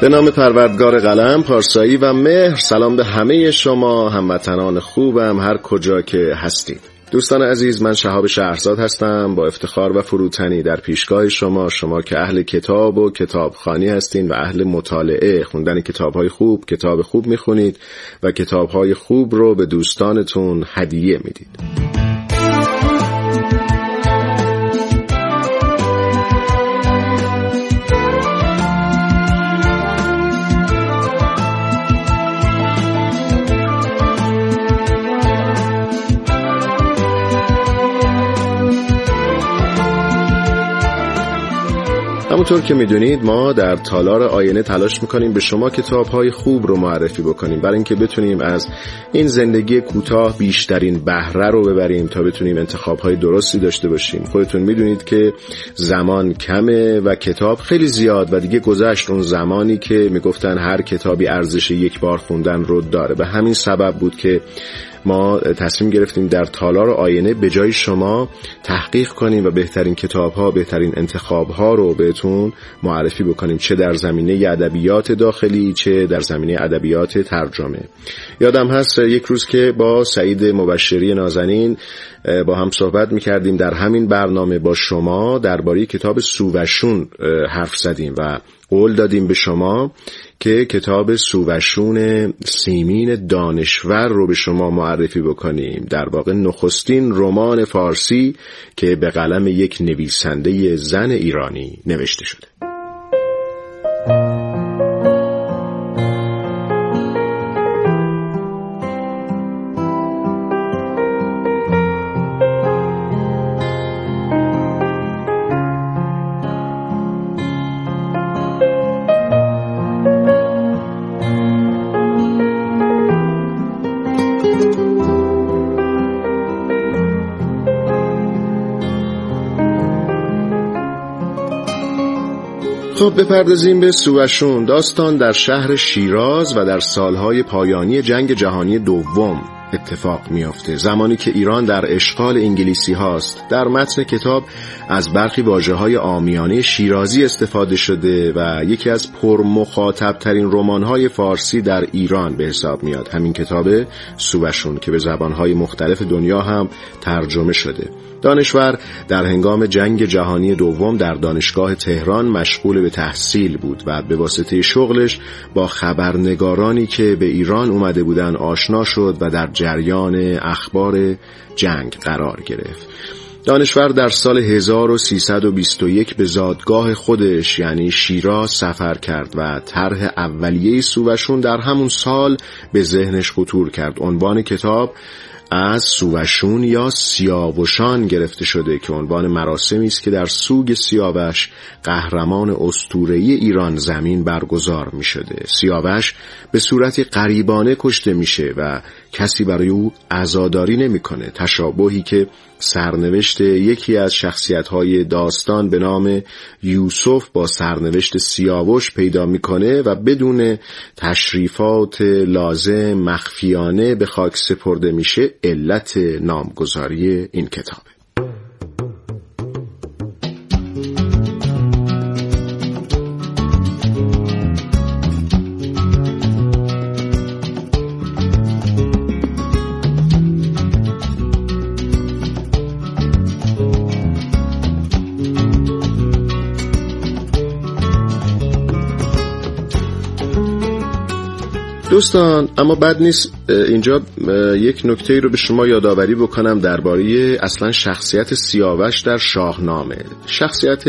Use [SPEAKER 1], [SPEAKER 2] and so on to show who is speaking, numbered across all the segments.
[SPEAKER 1] به نام پروردگار قلم پارسایی و مهر سلام به همه شما هموطنان خوبم هر کجا که هستید. دوستان عزیز من شهاب شهرزاد هستم با افتخار و فروتنی در پیشگاه شما شما که اهل کتاب و کتابخانی هستین و اهل مطالعه خوندن کتاب های خوب کتاب خوب می‌خونید و کتاب های خوب رو به دوستانتون هدیه می‌دید. همونطور که می‌دونید ما در تالار آینه تلاش می‌کنیم به شما کتاب های خوب رو معرفی بکنیم برای اینکه بتونیم از این زندگی کوتاه بیشترین بهره رو ببریم تا بتونیم انتخاب های درستی داشته باشیم. خودتون می‌دونید که زمان کمه و کتاب خیلی زیاد و دیگه گذشت اون زمانی که می‌گفتن هر کتابی ارزش یک بار خوندن رو داره. به همین سبب بود که ما تصمیم گرفتیم در تالار آینه به جای شما تحقیق کنیم و بهترین کتاب ها بهترین انتخاب ها رو بهتون معرفی بکنیم چه در زمینه ادبیات داخلی چه در زمینه ادبیات ترجمه. یادم هست یک روز که با سعید مبشری نازنین با هم صحبت می‌کردیم. در همین برنامه با شما درباره کتاب سووشون حرف زدیم و قول دادیم به شما که کتاب سووشون سیمین دانشور رو به شما معرفی بکنیم. در واقع نخستین رمان فارسی که به قلم یک نویسنده زن ایرانی نوشته شده. خب بپردازیم به سوشون داستان در شهر شیراز و در سالهای پایانی جنگ جهانی دوم. اتفاق میافته. زمانی که ایران در اشغال انگلیسی هاست در متن کتاب از برخی واجه های آمیانه شیرازی استفاده شده و یکی از پرمخاطب ترین رمان های فارسی در ایران به حساب میاد. همین کتاب سوشون که به زبان های مختلف دنیا هم ترجمه شده. دانشور در هنگام جنگ جهانی دوم در دانشگاه تهران مشغول به تحصیل بود و به واسطه شغلش با خبرنگارانی که به ایران اومده بودن آشنا شد و در جریان اخبار جنگ قرار گرفت. دانشور در سال 1321 به زادگاه خودش یعنی شیراز سفر کرد و طرح اولیه سووشون در همون سال به ذهنش خطور کرد. عنوان کتاب از سووشون یا سیاوشان گرفته شده که عنوان مراسمی است که در سوگ سیاوش قهرمان اسطوره‌ای ایران زمین برگزار می شده سیاوش به صورتی قریبانه کشته میشه و کسی برای او عزاداری نمی‌کنه. تشابهی که سرنوشت یکی از شخصیت‌های داستان به نام یوسف با سرنوشت سیاوش پیدا می‌کنه و بدون تشریفات لازم مخفیانه به خاک سپرده میشه علت نامگذاری این کتاب دوستان اما بد نیست اینجا یک نکته رو به شما یادآوری بکنم درباره اصلا شخصیت سیاوش در شاهنامه. شخصیت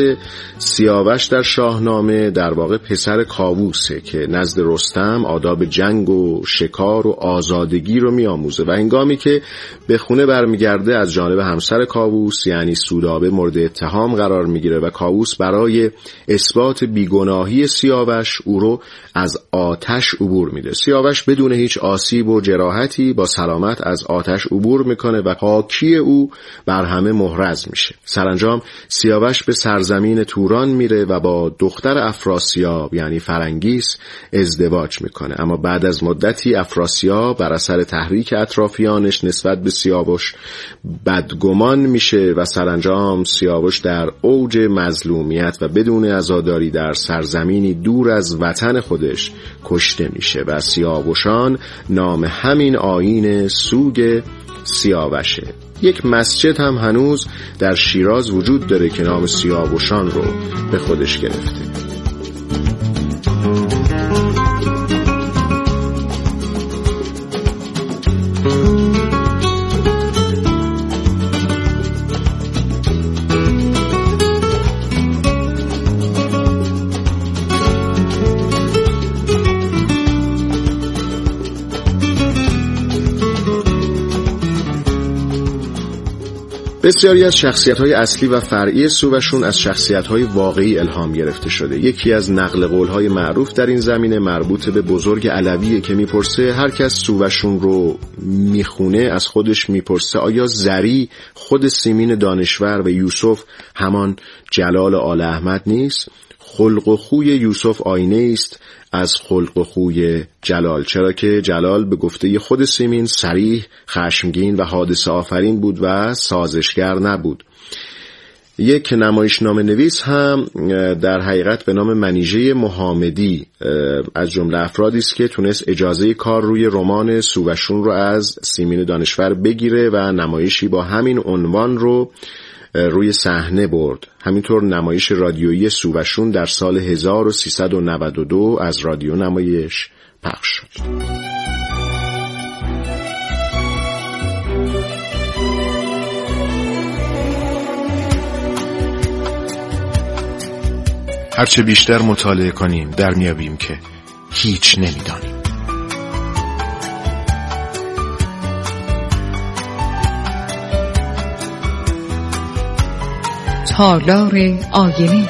[SPEAKER 1] سیاوش در شاهنامه در واقع پسر کاووسه که نزد رستم آداب جنگ و شکار و آزادگی رو میآموزه. و انگامی که به خونه برمیگرده از جانب همسر کاووس یعنی سودابه مورد اتهام قرار می‌گیره و کاووس برای اثبات بیگناهی سیاوش او رو از آتش عبور میده. بدون هیچ آسیب و جراحتی با سلامت از آتش عبور می‌کنه و پاکی او بر همه محرز میشه. سرانجام سیاوش به سرزمین توران میره و با دختر افراسیاب یعنی فرنگیس ازدواج می‌کنه. اما بعد از مدتی افراسیاب بر اثر تحریک اطرافیانش نسبت به سیاوش بدگمان میشه و سرانجام سیاوش در اوج مظلومیت و بدون ازاداری در سرزمینی دور از وطن خودش کشته میشه و سیاوشان نام همین آین سوگ سیاوشه یک مسجد هم هنوز در شیراز وجود داره که نام سیاوشان رو به خودش گرفته. بسیاری از شخصیت های اصلی و فرعی سووشون از شخصیت های واقعی الهام گرفته شده. یکی از نقل قول های معروف در این زمینه مربوط به بزرگ علویه که می‌پرسه هر کس سووشون رو می‌خونه از خودش می‌پرسه آیا زری خود سیمین دانشور و یوسف همان جلال آل احمد نیست؟ خلق و خوی یوسف آینه است. از خلق و خوی جلال. چرا که جلال به گفته خود سیمین سریح خشمگین و حادثه آفرین بود و سازشگر نبود. یک نام نویس هم در حقیقت به نام منیژه محامدی از جمله افرادی است که تونست اجازه کار روی رمان سووشون رو از سیمین دانشور بگیره و نمایشی با همین عنوان رو روی صحنه برد. همینطور نمایش رادیویی سووشون در سال 1392 از رادیو نمایش پخش شد. هرچه بیشتر مطالعه کنیم در میابیم که هیچ نمی‌دانیم.
[SPEAKER 2] تالار آینه.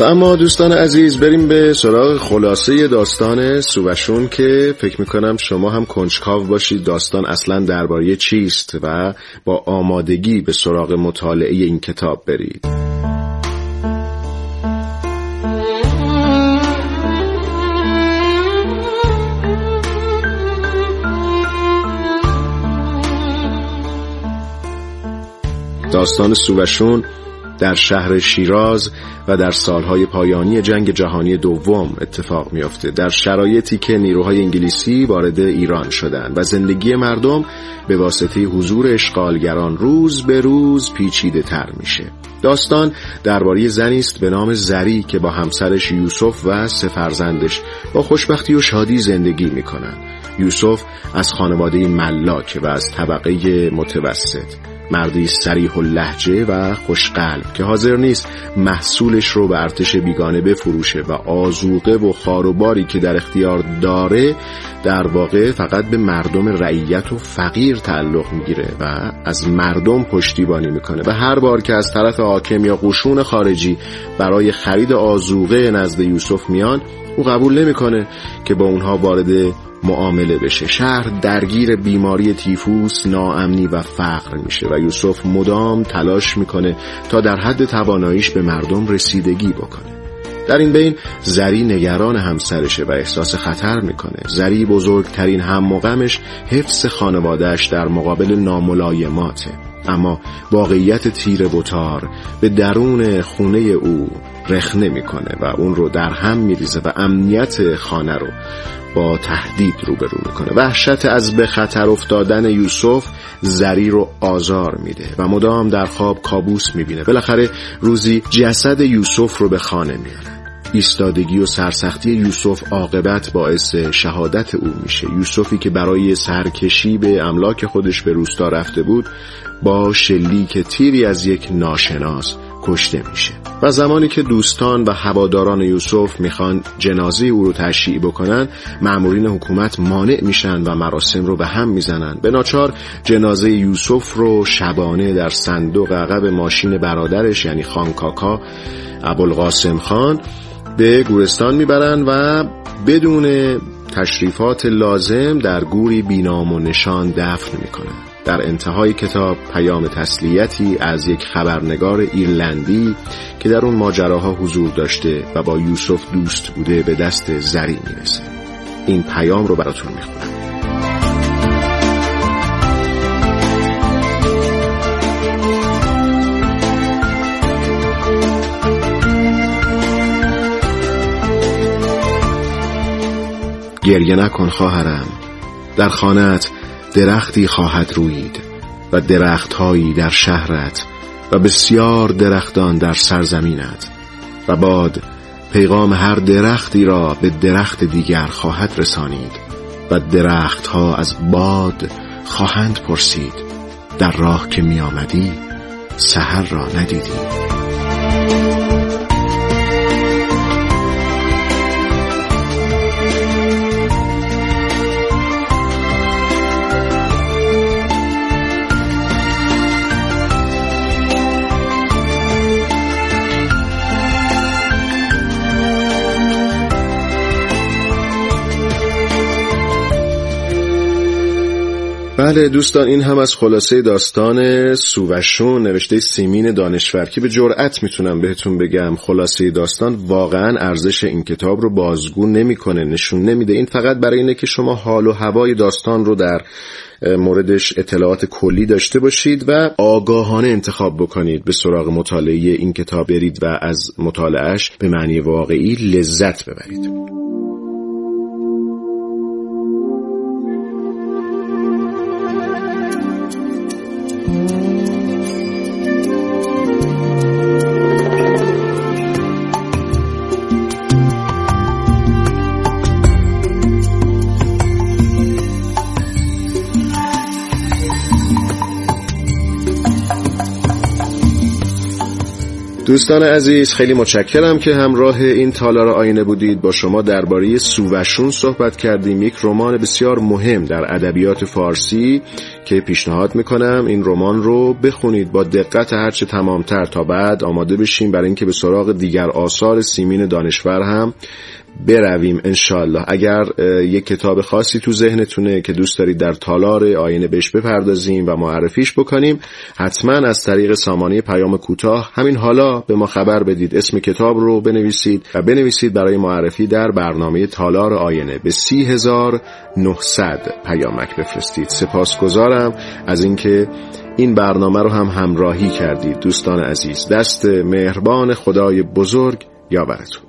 [SPEAKER 1] و اما دوستان عزیز بریم به سراغ خلاصه داستان سووشون که فکر می‌کنم شما هم کنجکاو باشید. داستان اصلا درباره چیست و با آمادگی به سراغ مطالعه این کتاب برید. داستان سووشون در شهر شیراز و در سالهای پایانی جنگ جهانی دوم اتفاق میافته. در شرایطی که نیروهای انگلیسی وارد ایران شدند و زندگی مردم به واسطه حضور اشغالگران روز به روز پیچیده تر میشه. داستان درباره زنی است به نام زری که با همسرش یوسف و سه فرزندش با خوشبختی و شادی زندگی می‌کنند. یوسف از خانواده ملاک و از طبقه متوسط. مردی سریح و لحجه و خوشقلب که حاضر نیست محصولش رو به ارتش بیگانه بفروشه و آزوقه و خاروباری که در اختیار داره در واقع فقط به مردم رعیت و فقیر تعلق می‌گیره و از مردم پشتیبانی می‌کنه. و هر بار که از طرف حاکم یا قشون خارجی برای خرید آزوقه نزد یوسف میان او قبول نمی‌کنه که با اونها وارد معامله بشه. شهر درگیر بیماری تیفوس ناامنی و فقر میشه و یوسف مدام تلاش می‌کنه تا در حد تواناییش به مردم رسیدگی بکنه. در این بین زری نگران همسرشه و احساس خطر می‌کنه. زری بزرگترین هم مقامش حفظ خانوادهش در مقابل ناملایماته. اما واقعیت تیر بوتار به درون خونه او رخنه می‌کنه و اون رو در هم میریزه و امنیت خانه رو با تهدید روبرو می‌کنه. وحشت از به خطر افتادن یوسف زری رو آزار میده و مدام در خواب کابوس می‌بینه. بالاخره روزی جسد یوسف رو به خانه میارن ایستادگی و سرسختی یوسف عاقبت باعث شهادت او میشه. یوسفی که برای سرکشی به املاک خودش به روستا رفته بود با شلیک تیری از یک ناشناس کشته میشه. و زمانی که دوستان و هواداران یوسف می‌خوان جنازه او رو تشییع بکنن مأمورین حکومت مانع میشن و مراسم رو به هم می‌زنن. به ناچار جنازه یوسف رو شبانه در صندوق عقب ماشین برادرش یعنی خان کاکا ابوالقاسم خان به گورستان می‌برن و بدون تشریفات لازم در گوری بینام و نشان دفن می‌کنن. در انتهای کتاب پیام تسلیتی از یک خبرنگار ایرلندی که در اون ماجراها حضور داشته و با یوسف دوست بوده به دست زری می‌رسه. این پیام رو براتون می‌خونم. گریه نکن خواهرم. در خانت درختی خواهد روید و درختهایی در شهرت و بسیار درختان در سرزمینت و باد پیغام هر درختی را به درخت دیگر خواهد رسانید و درختها از باد خواهند پرسید. در راه که می آمدی سهر را ندیدی. بله دوستان این هم از خلاصه داستان سووشون نوشته سیمین دانشور که به جرأت می‌تونم بهتون بگم خلاصه داستان واقعا ارزش این کتاب رو بازگو نمی‌کنه نشون نمیده. این فقط برای اینه که شما حال و هوای داستان رو در موردش اطلاعات کلی داشته باشید و آگاهانه انتخاب بکنید. به سراغ مطالعه این کتاب برید و از مطالعهش به معنی واقعی لذت ببرید. دوستان عزیز خیلی متشکرم که همراه این تالار آینه بودید. با شما درباره سووشون صحبت کردیم. یک رمان بسیار مهم در ادبیات فارسی که پیشنهاد می‌کنم این رمان رو بخونید. با دقت هرچه تمامتر تا بعد آماده بشیم برای اینکه به سراغ دیگر آثار سیمین دانشور هم برویم انشالله اگر یک کتاب خاصی تو ذهنتونه که دوست دارید در تالار آینه بهش بپردازیم و معرفیش بکنیم حتما از طریق سامانه پیام کوتاه. همین حالا به ما خبر بدید اسم کتاب رو بنویسید و بنویسید برای معرفی در برنامه تالار آینه. به سی هزار پیامک بفرستید. سپاسگزارم از اینکه این برنامه رو هم همراهی کردید دوستان عزیز. دست مهربان خدای بزرگ یاورتون.